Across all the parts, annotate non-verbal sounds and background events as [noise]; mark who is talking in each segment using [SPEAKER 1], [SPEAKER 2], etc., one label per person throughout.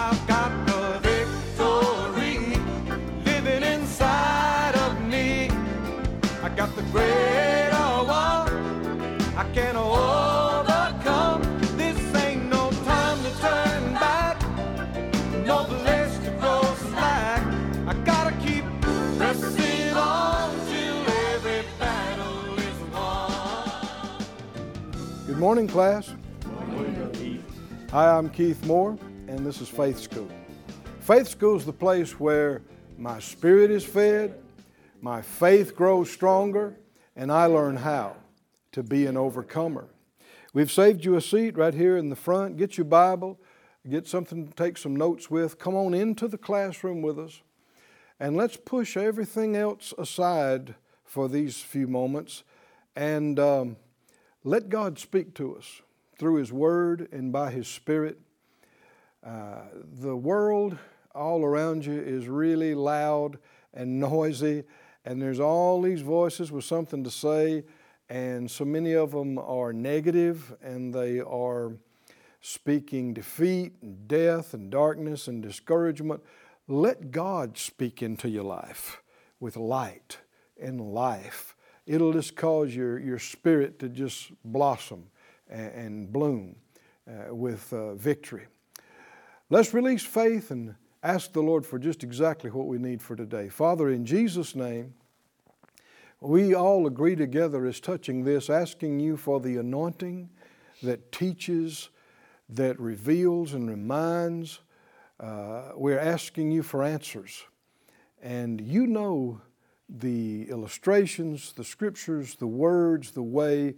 [SPEAKER 1] I've got the victory living inside of me. I got the greater. I can overcome. This ain't no time to turn back. No place to go slack. I gotta keep pressing on till every battle is won.
[SPEAKER 2] Good morning, class. Hi, I'm Keith Moore, and this is Faith School. Faith School is the place where my spirit is fed, my faith grows stronger, and I learn how to be an overcomer. We've saved you a seat right here in the front. Get your Bible, get something to take some notes with. Come on into the classroom with us, and let's push everything else aside for these few moments and um, let God speak to us through His Word and by His Spirit. Uh, the world all around you is really loud and noisy, and there's all these voices with something to say, and so many of them are negative and they are speaking defeat and death and darkness and discouragement. Let God speak into your life with light and life. It'll just cause your, your spirit to just blossom and, and bloom uh, with uh, victory. Let's release faith and ask the Lord for just exactly what we need for today. Father, in Jesus' name, we all agree together as touching this, asking you for the anointing that teaches, that reveals and reminds. Uh, we're asking you for answers. And you know the illustrations, the scriptures, the words, the way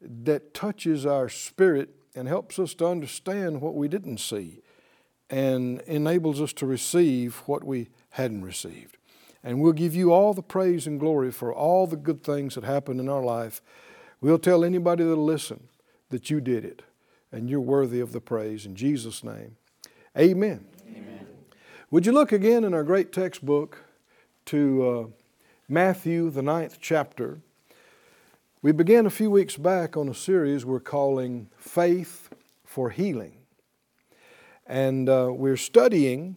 [SPEAKER 2] that touches our spirit and helps us to understand what we didn't see and enables us to receive what we hadn't received. And we'll give you all the praise and glory for all the good things that happened in our life. We'll tell anybody that'll listen that you did it and you're worthy of the praise. In Jesus' name, amen.
[SPEAKER 3] Amen.
[SPEAKER 2] Would you look again in our great textbook to uh, Matthew, the ninth chapter? We began a few weeks back on a series we're calling Faith for Healing. And uh, we're studying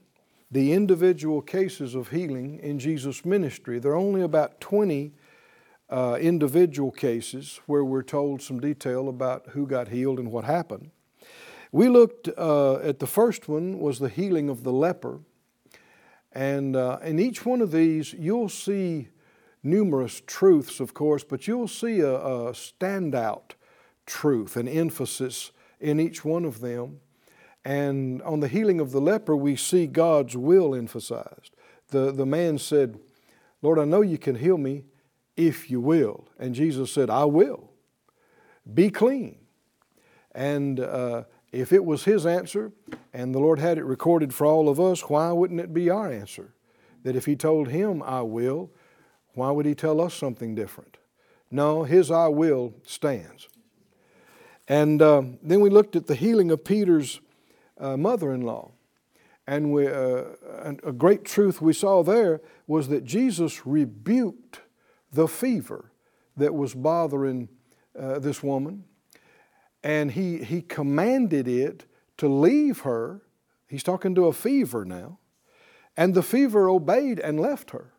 [SPEAKER 2] the individual cases of healing in Jesus' ministry. There are only about 20 uh, individual cases where we're told some detail about who got healed and what happened. We looked uh, at the first one was the healing of the leper. And uh, in each one of these, you'll see numerous truths, of course, but you'll see a, a standout truth, an emphasis in each one of them. And on the healing of the leper, we see God's will emphasized. The, the man said, Lord, I know you can heal me if you will. And Jesus said, I will. Be clean. And uh, if it was his answer, and the Lord had it recorded for all of us, why wouldn't it be our answer? That if he told him, I will, why would he tell us something different? No, his I will stands. And um, then we looked at the healing of Peter's uh, mother in law. And we, uh, a great truth we saw there was that Jesus rebuked the fever that was bothering uh, this woman. And he, he commanded it to leave her. He's talking to a fever now. And the fever obeyed and left her.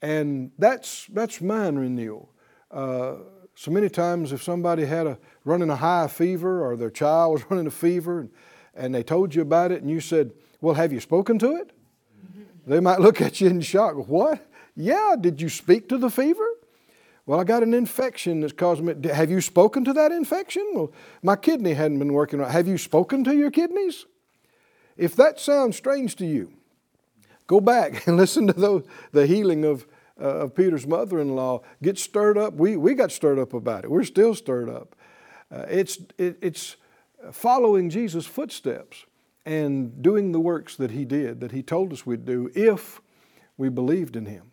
[SPEAKER 2] And that's, that's mind renewal. Uh, so many times, if somebody had a running a high fever or their child was [laughs] running a fever and, and they told you about it and you said, Well, have you spoken to it? They might look at you in shock. What? Yeah, did you speak to the fever? Well, I got an infection that's causing me. Have you spoken to that infection? Well, my kidney hadn't been working right. Have you spoken to your kidneys? If that sounds strange to you, go back [laughs] and listen to those, the healing of uh, of Peter's mother in law get stirred up. We, we got stirred up about it. We're still stirred up. Uh, it's, it, it's following Jesus' footsteps and doing the works that he did, that he told us we'd do if we believed in him.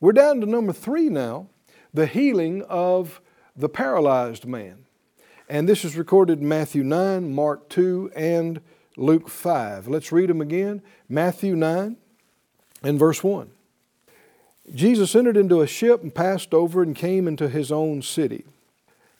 [SPEAKER 2] We're down to number three now the healing of the paralyzed man. And this is recorded in Matthew 9, Mark 2, and Luke 5. Let's read them again. Matthew 9 and verse 1. Jesus entered into a ship and passed over and came into his own city.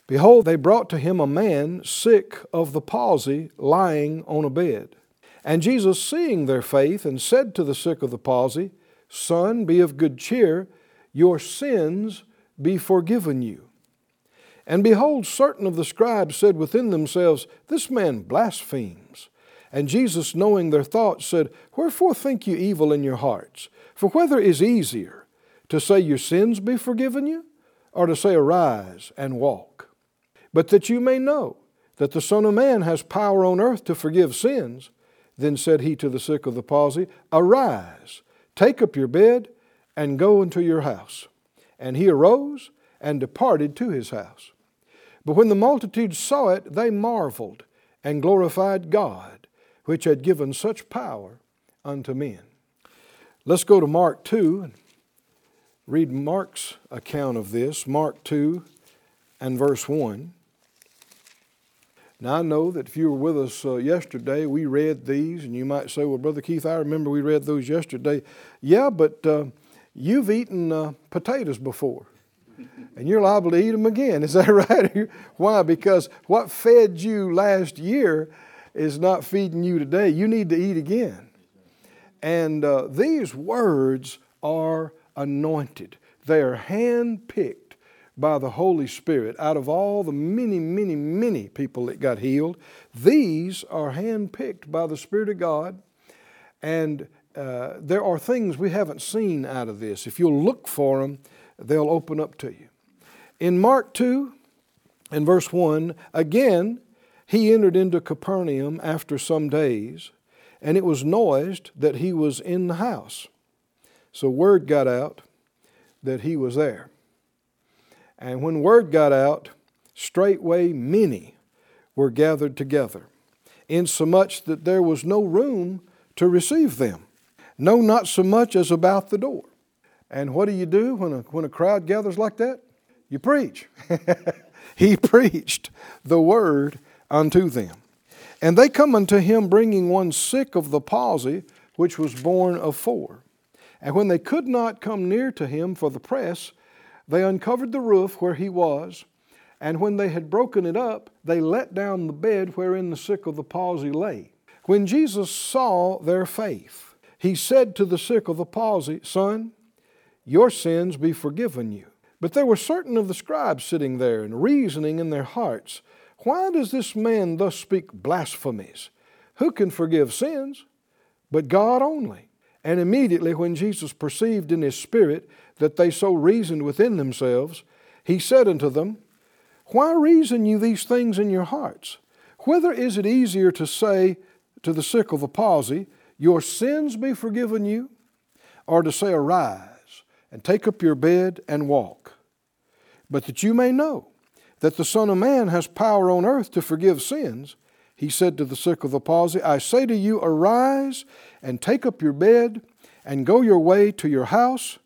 [SPEAKER 2] Behold, they brought to him a man sick of the palsy, lying on a bed. And Jesus, seeing their faith, and said to the sick of the palsy, Son, be of good cheer, your sins be forgiven you. And behold, certain of the scribes said within themselves, This man blasphemes. And Jesus, knowing their thoughts, said, Wherefore think you evil in your hearts? For whether is easier, to say your sins be forgiven you, or to say arise and walk? But that you may know that the Son of Man has power on earth to forgive sins, then said he to the sick of the palsy, Arise, take up your bed, and go into your house. And he arose and departed to his house. But when the multitude saw it, they marveled and glorified God, which had given such power unto men. Let's go to Mark 2 and read Mark's account of this. Mark 2 and verse 1. Now, I know that if you were with us uh, yesterday, we read these, and you might say, Well, Brother Keith, I remember we read those yesterday. Yeah, but uh, you've eaten uh, potatoes before, [laughs] and you're liable to eat them again. Is that [laughs] right? Why? Because what fed you last year is not feeding you today. You need to eat again. And uh, these words are anointed, they are hand picked by the Holy Spirit, out of all the many, many, many people that got healed, these are handpicked by the Spirit of God. And uh, there are things we haven't seen out of this. If you'll look for them, they'll open up to you. In Mark 2 and verse 1, again, he entered into Capernaum after some days, and it was noised that he was in the house. So word got out that he was there. And when word got out, straightway many were gathered together, insomuch that there was no room to receive them, no, not so much as about the door. And what do you do when a, when a crowd gathers like that? You preach. [laughs] he preached the word unto them. And they come unto him bringing one sick of the palsy, which was borne of four. And when they could not come near to him for the press, they uncovered the roof where he was, and when they had broken it up, they let down the bed wherein the sick of the palsy lay. When Jesus saw their faith, he said to the sick of the palsy, Son, your sins be forgiven you. But there were certain of the scribes sitting there and reasoning in their hearts, Why does this man thus speak blasphemies? Who can forgive sins? But God only. And immediately, when Jesus perceived in his spirit that they so reasoned within themselves, he said unto them, Why reason you these things in your hearts? Whether is it easier to say to the sick of the palsy, Your sins be forgiven you, or to say, Arise and take up your bed and walk? But that you may know that the Son of Man has power on earth to forgive sins, he said to the sick of the palsy, I say to you, arise and take up your bed and go your way to your house.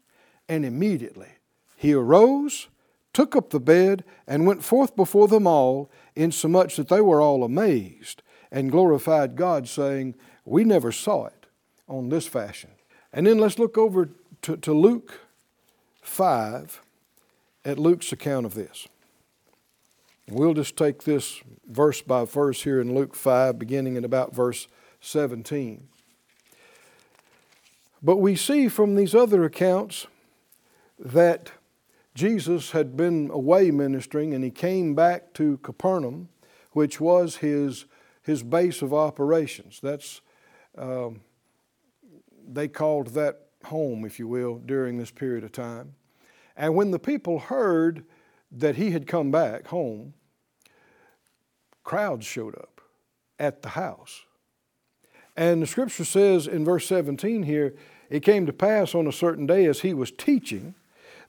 [SPEAKER 2] And immediately he arose, took up the bed, and went forth before them all, insomuch that they were all amazed and glorified God, saying, We never saw it on this fashion. And then let's look over to, to Luke 5 at Luke's account of this. We'll just take this verse by verse here in Luke 5, beginning at about verse 17. But we see from these other accounts that Jesus had been away ministering and he came back to Capernaum, which was his, his base of operations. That's, um, they called that home, if you will, during this period of time. And when the people heard that he had come back home, crowds showed up at the house. And the scripture says in verse 17 here, it came to pass on a certain day as he was teaching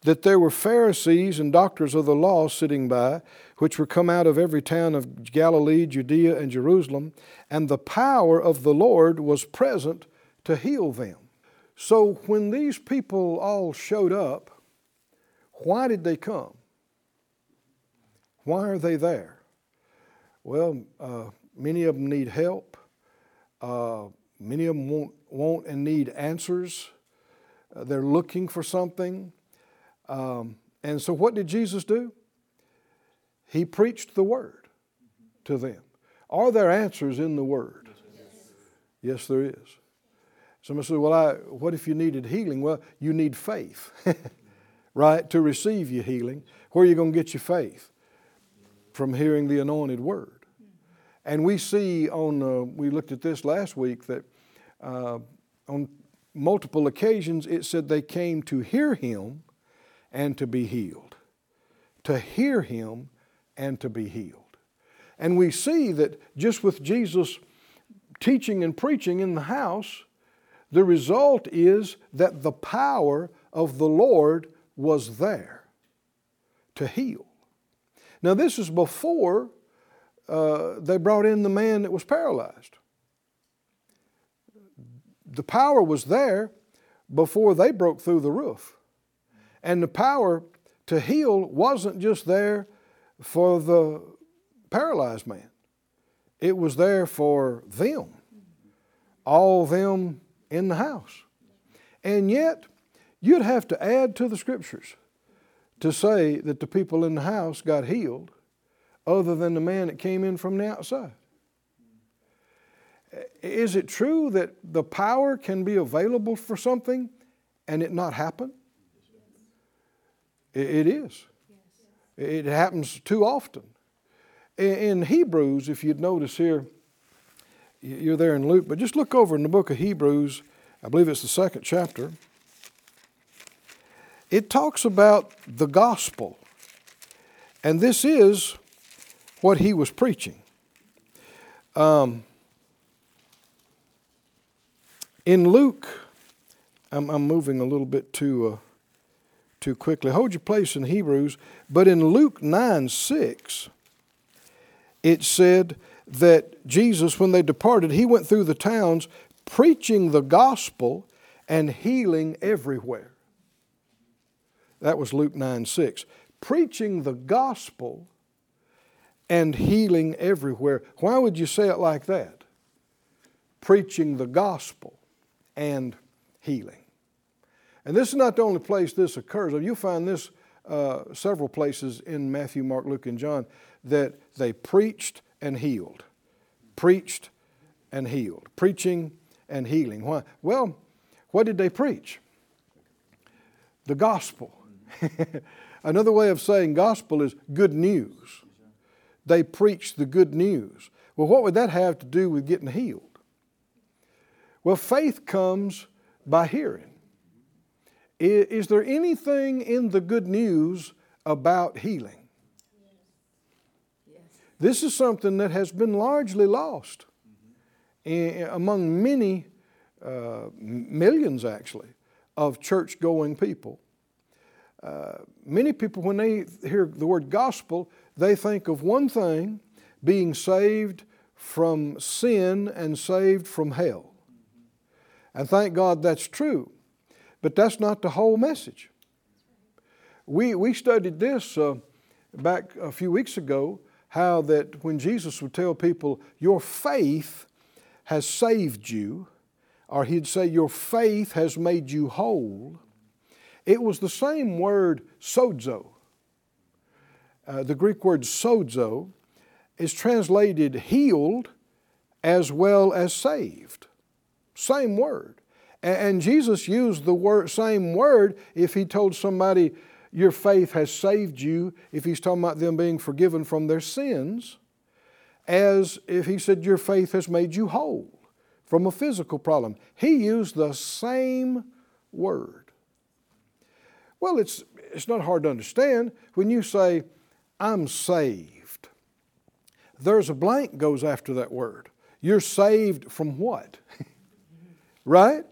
[SPEAKER 2] that there were Pharisees and doctors of the law sitting by, which were come out of every town of Galilee, Judea, and Jerusalem, and the power of the Lord was present to heal them. So when these people all showed up, why did they come? Why are they there? Well, uh, many of them need help. Uh, many of them want, want and need answers. Uh, they're looking for something. Um, and so, what did Jesus do? He preached the word to them. Are there answers in the word? Yes, there is. Somebody said, Well, I, what if you needed healing? Well, you need faith, [laughs] right, to receive your healing. Where are you going to get your faith? From hearing the anointed word. And we see on, uh, we looked at this last week, that uh, on multiple occasions it said they came to hear him and to be healed. To hear him and to be healed. And we see that just with Jesus teaching and preaching in the house, the result is that the power of the Lord was there to heal. Now, this is before uh, they brought in the man that was paralyzed. The power was there before they broke through the roof. And the power to heal wasn't just there for the paralyzed man, it was there for them, all them in the house. And yet, you'd have to add to the scriptures to say that the people in the house got healed other than the man that came in from the outside. Is it true that the power can be available for something and it not happen? It is. It happens too often. In Hebrews, if you'd notice here, you're there in Luke, but just look over in the book of Hebrews, I believe it's the second chapter. It talks about the gospel. And this is what he was preaching. Um, in Luke, I'm, I'm, moving a little bit too, uh, too quickly. Hold your place in Hebrews. But in Luke 9 6, it said that Jesus, when they departed, he went through the towns preaching the gospel and healing everywhere. That was Luke 9 6. Preaching the gospel and healing everywhere. Why would you say it like that? Preaching the gospel and healing. And this is not the only place this occurs. You'll find this uh, several places in Matthew, Mark, Luke, and John that they preached and healed. Preached and healed. Preaching and healing. Why? Well, what did they preach? The gospel. [laughs] Another way of saying gospel is good news they preached the good news. Well, what would that have to do with getting healed? Well, faith comes by hearing. Is there anything in the good news about healing? This is something that has been largely lost among many, uh, millions actually, of church going people. Uh, many people, when they hear the word gospel, they think of one thing being saved from sin and saved from hell. And thank God that's true. But that's not the whole message. We, we studied this uh, back a few weeks ago how that when Jesus would tell people, Your faith has saved you, or he'd say, Your faith has made you whole, it was the same word, sozo. Uh, the Greek word sozo is translated healed as well as saved. Same word. And, Jesus used the word, same word if he told somebody, Your faith has saved you, if he's talking about them being forgiven from their sins, as if he said, Your faith has made you whole from a physical problem. He used the same word. Well, it's, it's not hard to understand when you say, I'm saved. There's a blank goes after that word. You're saved from what? [laughs] right?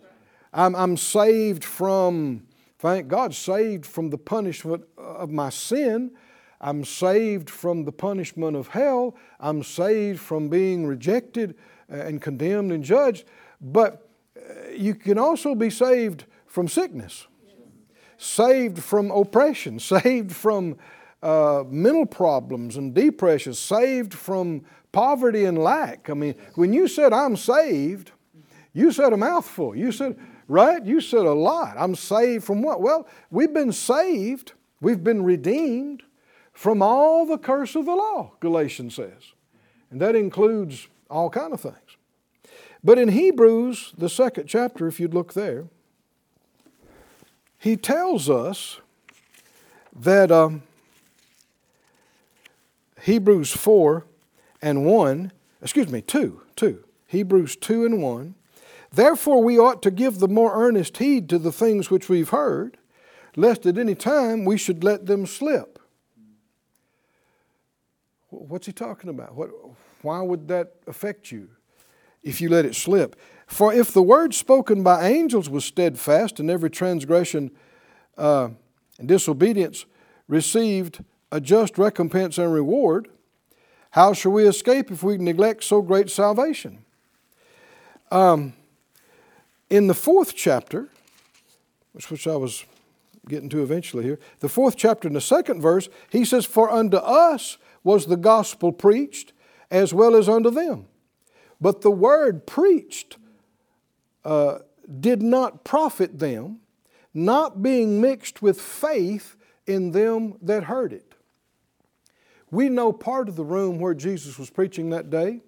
[SPEAKER 2] I'm, I'm saved from, thank God, saved from the punishment of my sin. I'm saved from the punishment of hell. I'm saved from being rejected and condemned and judged. But uh, you can also be saved from sickness, saved from oppression, [laughs] saved from uh, mental problems and depression, saved from poverty and lack. I mean, when you said, I'm saved, you said a mouthful. You said, right? You said a lot. I'm saved from what? Well, we've been saved, we've been redeemed from all the curse of the law, Galatians says. And that includes all kind of things. But in Hebrews, the second chapter, if you'd look there, he tells us that um, Hebrews 4 and 1, excuse me, 2, 2, Hebrews 2 and 1. Therefore, we ought to give the more earnest heed to the things which we've heard, lest at any time we should let them slip. What's he talking about? What, why would that affect you if you let it slip? For if the word spoken by angels was steadfast, and every transgression uh, and disobedience received a just recompense and reward, how shall we escape if we neglect so great salvation? Um, in the fourth chapter, which, which I was getting to eventually here, the fourth chapter in the second verse, he says, For unto us was the gospel preached, as well as unto them. But the word preached uh, did not profit them, not being mixed with faith in them that heard it. We know part of the room where Jesus was preaching that day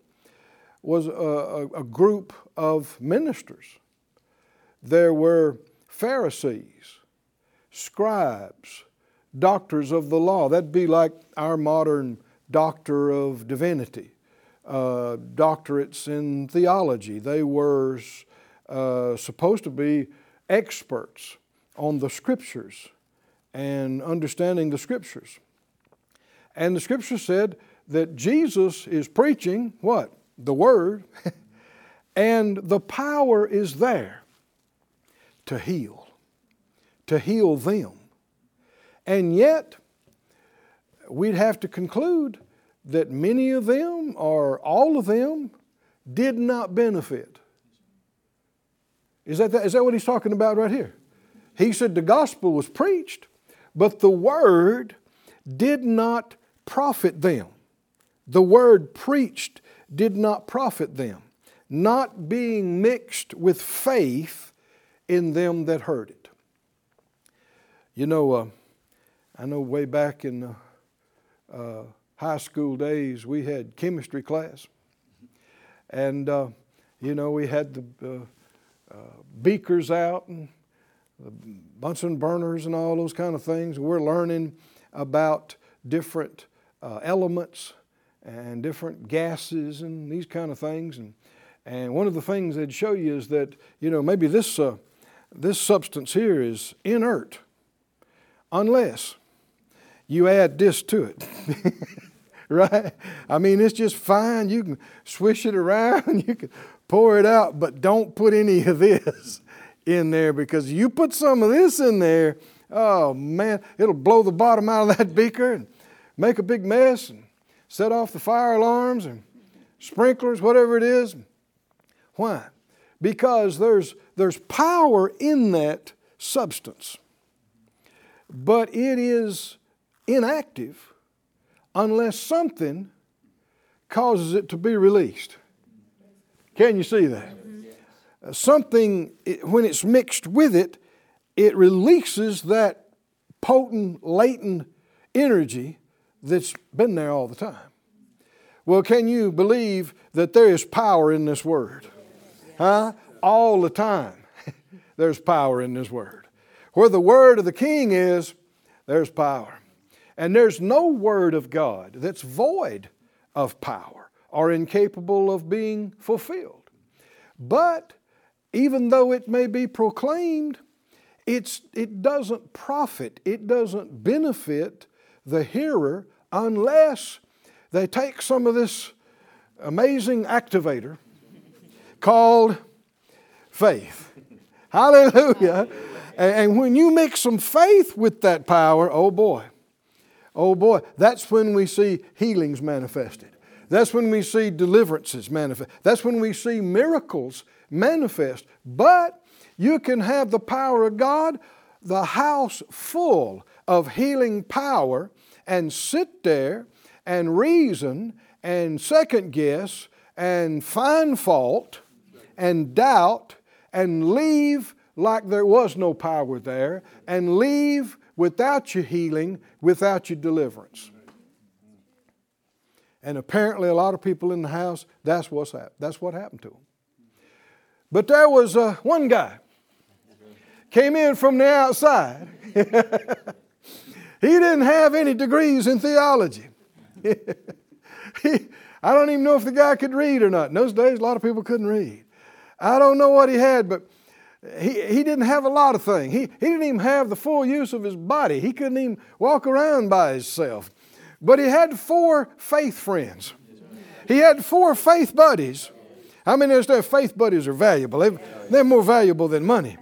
[SPEAKER 2] was a, a, a group of ministers. There were Pharisees, scribes, doctors of the law. That'd be like our modern doctor of divinity, uh, doctorates in theology. They were uh, supposed to be experts on the scriptures and understanding the scriptures. And the scripture said that Jesus is preaching what? The Word, [laughs] and the power is there to heal, to heal them. And yet, we'd have to conclude that many of them, or all of them, did not benefit. Is that, is that what he's talking about right here? He said the gospel was preached, but the word did not profit them. The word preached did not profit them, not being mixed with faith in them that heard it. You know, uh, I know way back in the uh, high school days, we had chemistry class. And, uh, you know, we had the uh, uh, beakers out and the Bunsen burners and all those kind of things. We're learning about different uh, elements and different gases and these kind of things. And, and one of the things they'd show you is that, you know, maybe this, uh, this substance here is inert unless you add this to it. [laughs] right? I mean, it's just fine. You can swish it around, [laughs] you can pour it out, but don't put any of this in there because you put some of this in there, oh man, it'll blow the bottom out of that beaker and make a big mess and set off the fire alarms and sprinklers, whatever it is. Why? Because there's, there's power in that substance, but it is inactive unless something causes it to be released. Can you see that? something, when it's mixed with it, it releases that potent, latent energy that's been there all the time. Well, can you believe that there is power in this word? Huh? All the time, [laughs] there's power in this word. Where the word of the king is, there's power. And there's no word of God that's void of power or incapable of being fulfilled. But even though it may be proclaimed, it's, it doesn't profit, it doesn't benefit the hearer unless they take some of this amazing activator called faith. [laughs] Hallelujah. And, when you mix some faith with that power, oh boy, oh boy, that's when we see healings manifested. That's when we see deliverances manifest. That's when we see miracles manifest. But you can have the power of God, the house full of healing power, and sit there and reason and second guess and find fault and doubt and leave like there was no power there and leave without your healing, without your deliverance. And apparently, a lot of people in the house, that's, what's happened. that's what happened to them. But there was uh, one guy came in from the outside. [laughs] he didn't have any degrees in theology. [laughs] he, I don't even know if the guy could read or not. In those days, a lot of people couldn't read. I don't know what he had, but he, he didn't have a lot of things. He, he didn't even have the full use of his body. He couldn't even walk around by himself. But he had four faith friends. He had four faith buddies. How many understand faith buddies are valuable? They're more valuable than money.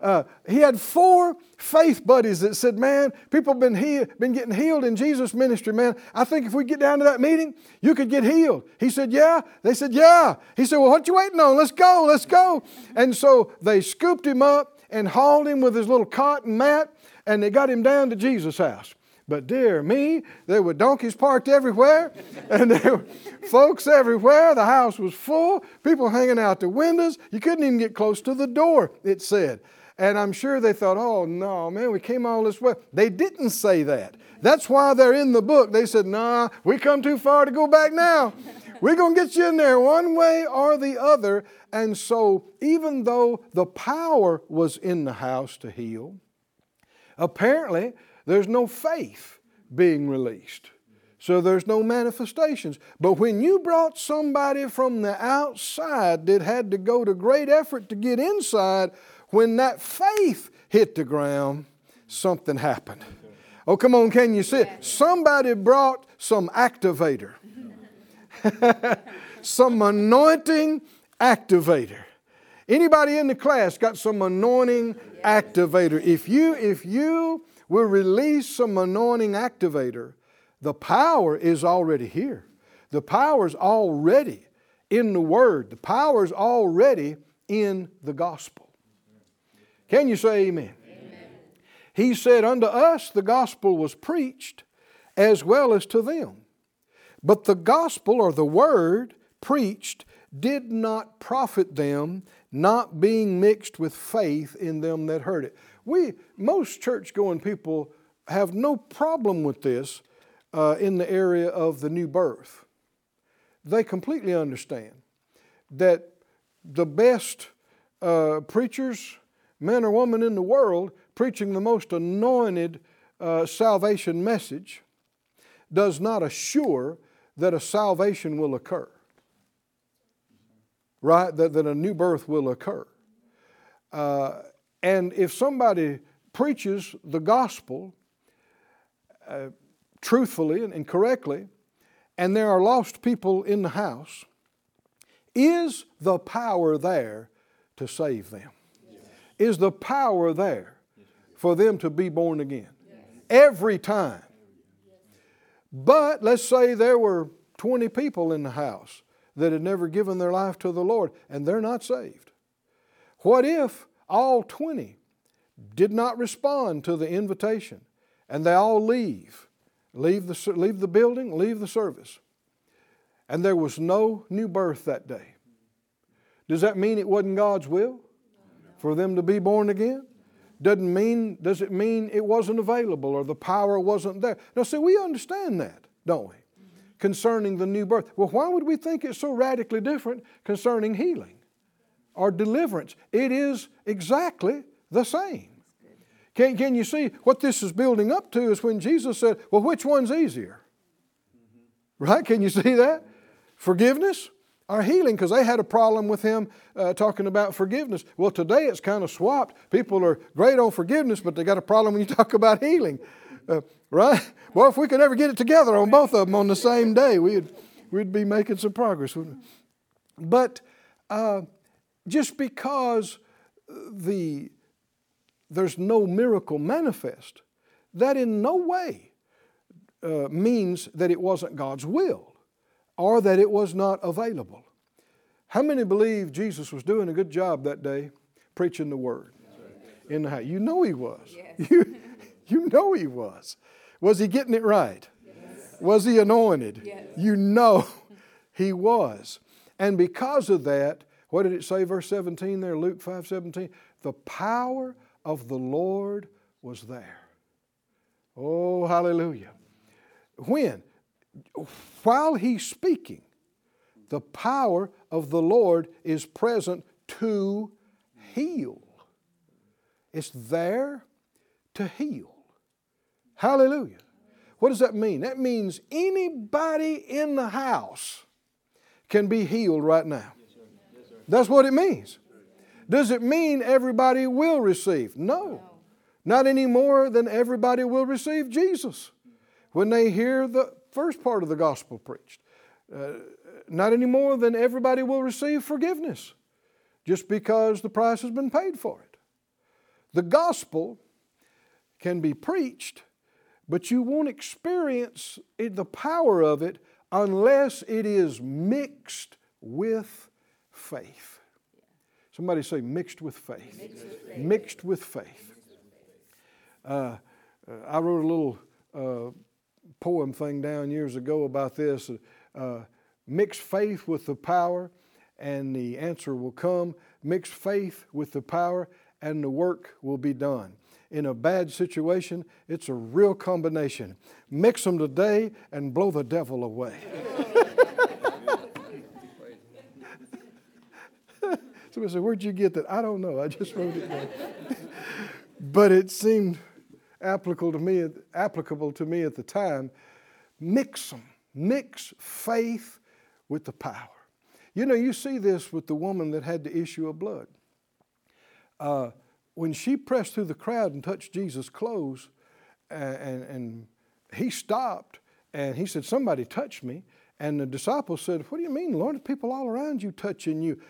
[SPEAKER 2] Uh, he had four faith buddies that said, Man, people have been, he- been getting healed in Jesus' ministry, man. I think if we get down to that meeting, you could get healed. He said, Yeah. They said, Yeah. He said, Well, what you waiting on? Let's go, let's go. And so they scooped him up and hauled him with his little cotton mat, and they got him down to Jesus' house. But dear me, there were donkeys parked everywhere, [laughs] and there were folks everywhere. The house was full, people hanging out the windows. You couldn't even get close to the door, it said. And I'm sure they thought, oh no, man, we came all this way. They didn't say that. That's why they're in the book. They said, nah, we come too far to go back now. We're going to get you in there one way or the other. And so, even though the power was in the house to heal, apparently there's no faith being released. So there's no manifestations. But when you brought somebody from the outside that had to go to great effort to get inside, when that faith hit the ground, something happened. Oh, come on, can you see it? Somebody brought some activator, [laughs] some anointing activator. Anybody in the class got some anointing activator? If you if you will release some anointing activator, the power is already here. The power is already in the Word. The power is already in the gospel. Can you say amen? amen? He said, Unto us the gospel was preached as well as to them. But the gospel or the word preached did not profit them, not being mixed with faith in them that heard it. We, most church going people, have no problem with this uh, in the area of the new birth. They completely understand that the best uh, preachers, men or woman in the world, preaching the most anointed uh, salvation message, does not assure that a salvation will occur. Right? That, that a new birth will occur. Uh, and if somebody preaches the gospel uh, truthfully and correctly, and there are lost people in the house, is the power there to save them? Is the power there for them to be born again? Every time. But let's say there were 20 people in the house that had never given their life to the Lord and they're not saved. What if all 20 did not respond to the invitation and they all leave? Leave the, leave the building, leave the service. And there was no new birth that day. Does that mean it wasn't God's will for them to be born again? Doesn't mean, does it mean it wasn't available or the power wasn't there? Now, see, we understand that, don't we? Concerning the new birth. Well, why would we think it's so radically different concerning healing or deliverance? It is exactly the same. Can, can you see what this is building up to is when Jesus said, Well, which one's easier? Right? Can you see that? Forgiveness or healing? Because they had a problem with him uh, talking about forgiveness. Well, today it's kind of swapped. People are great on forgiveness, but they got a problem when you [laughs] talk about healing. Uh, right? Well, if we could ever get it together on both of them on the same day, we'd, we'd be making some progress. But uh, just because the there's no miracle manifest, that in no way uh, means that it wasn't God's will or that it was not available. How many believe Jesus was doing a good job that day preaching the word in the house? You know he was. Yes. [laughs] You, you know he was. Was he getting it right? Yes. Was he anointed? Yes. You know [laughs] he was. And because of that, what did it say, verse 17 there, Luke 5 17? The power of the Lord was there. Oh, hallelujah. When? While he's speaking, the power of the Lord is present to heal. It's there to heal. Hallelujah. What does that mean? That means anybody in the house can be healed right now. That's what it means. Does it mean everybody will receive? No. Not any more than everybody will receive Jesus when they hear the first part of the gospel preached. Uh, not any more than everybody will receive forgiveness just because the price has been paid for it. The gospel can be preached, but you won't experience it, the power of it unless it is mixed with faith. Somebody say, mixed with faith. Mixed with faith. Mixed with faith. Uh, uh, I wrote a little uh, poem thing down years ago about this. Uh, mix faith with the power, and the answer will come. Mix faith with the power, and the work will be done. In a bad situation, it's a real combination. Mix them today and blow the devil away. [laughs] Somebody said, Where'd you get that? I don't know. I just wrote it down. [laughs] but it seemed applicable to me, applicable to me at the time. Mix them. Mix faith with the power. You know, you see this with the woman that had the issue of blood. Uh, when she pressed through the crowd and touched Jesus' clothes, and, and, and he stopped and he said, Somebody touched me. And the disciples said, What do you mean, Lord? People all around you touching you.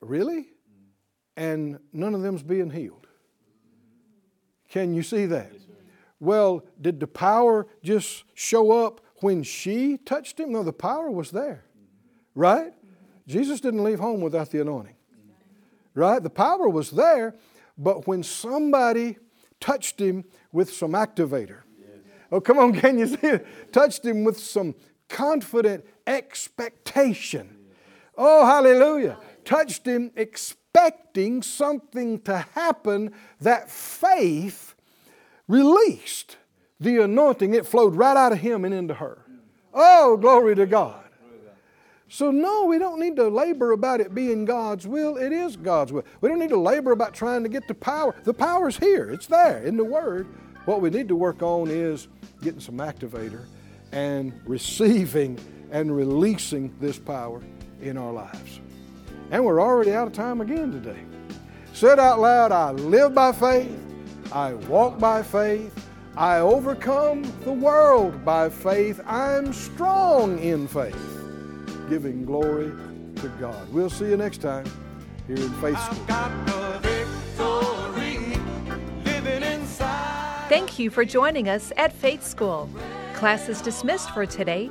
[SPEAKER 2] Really? And none of them's being healed. Can you see that? well, did the power just show up when she touched him? No, the power was there. Right? Jesus didn't leave home without the anointing. Right? The power was there, but when somebody touched him with some activator, oh, come on, [laughs] can you see it? Touched him with some confident expectation. Oh, hallelujah touched him expecting something to happen that faith released the anointing. It flowed right out of him and into her. Oh, glory to God. So, no, we don't need to labor about it being God's will. It is God's will. We don't need to labor about trying to get the power. The power's here, it's there in the Word. What we need to work on is getting some activator and receiving and releasing this power in our lives. And we're already out of time again today. Said out loud, I live by faith, I walk by faith, I overcome the world by faith, I'm strong in faith, giving glory to God. We'll see you next time here in Faith School.
[SPEAKER 3] Thank you for joining us at Faith School. Class is dismissed for today,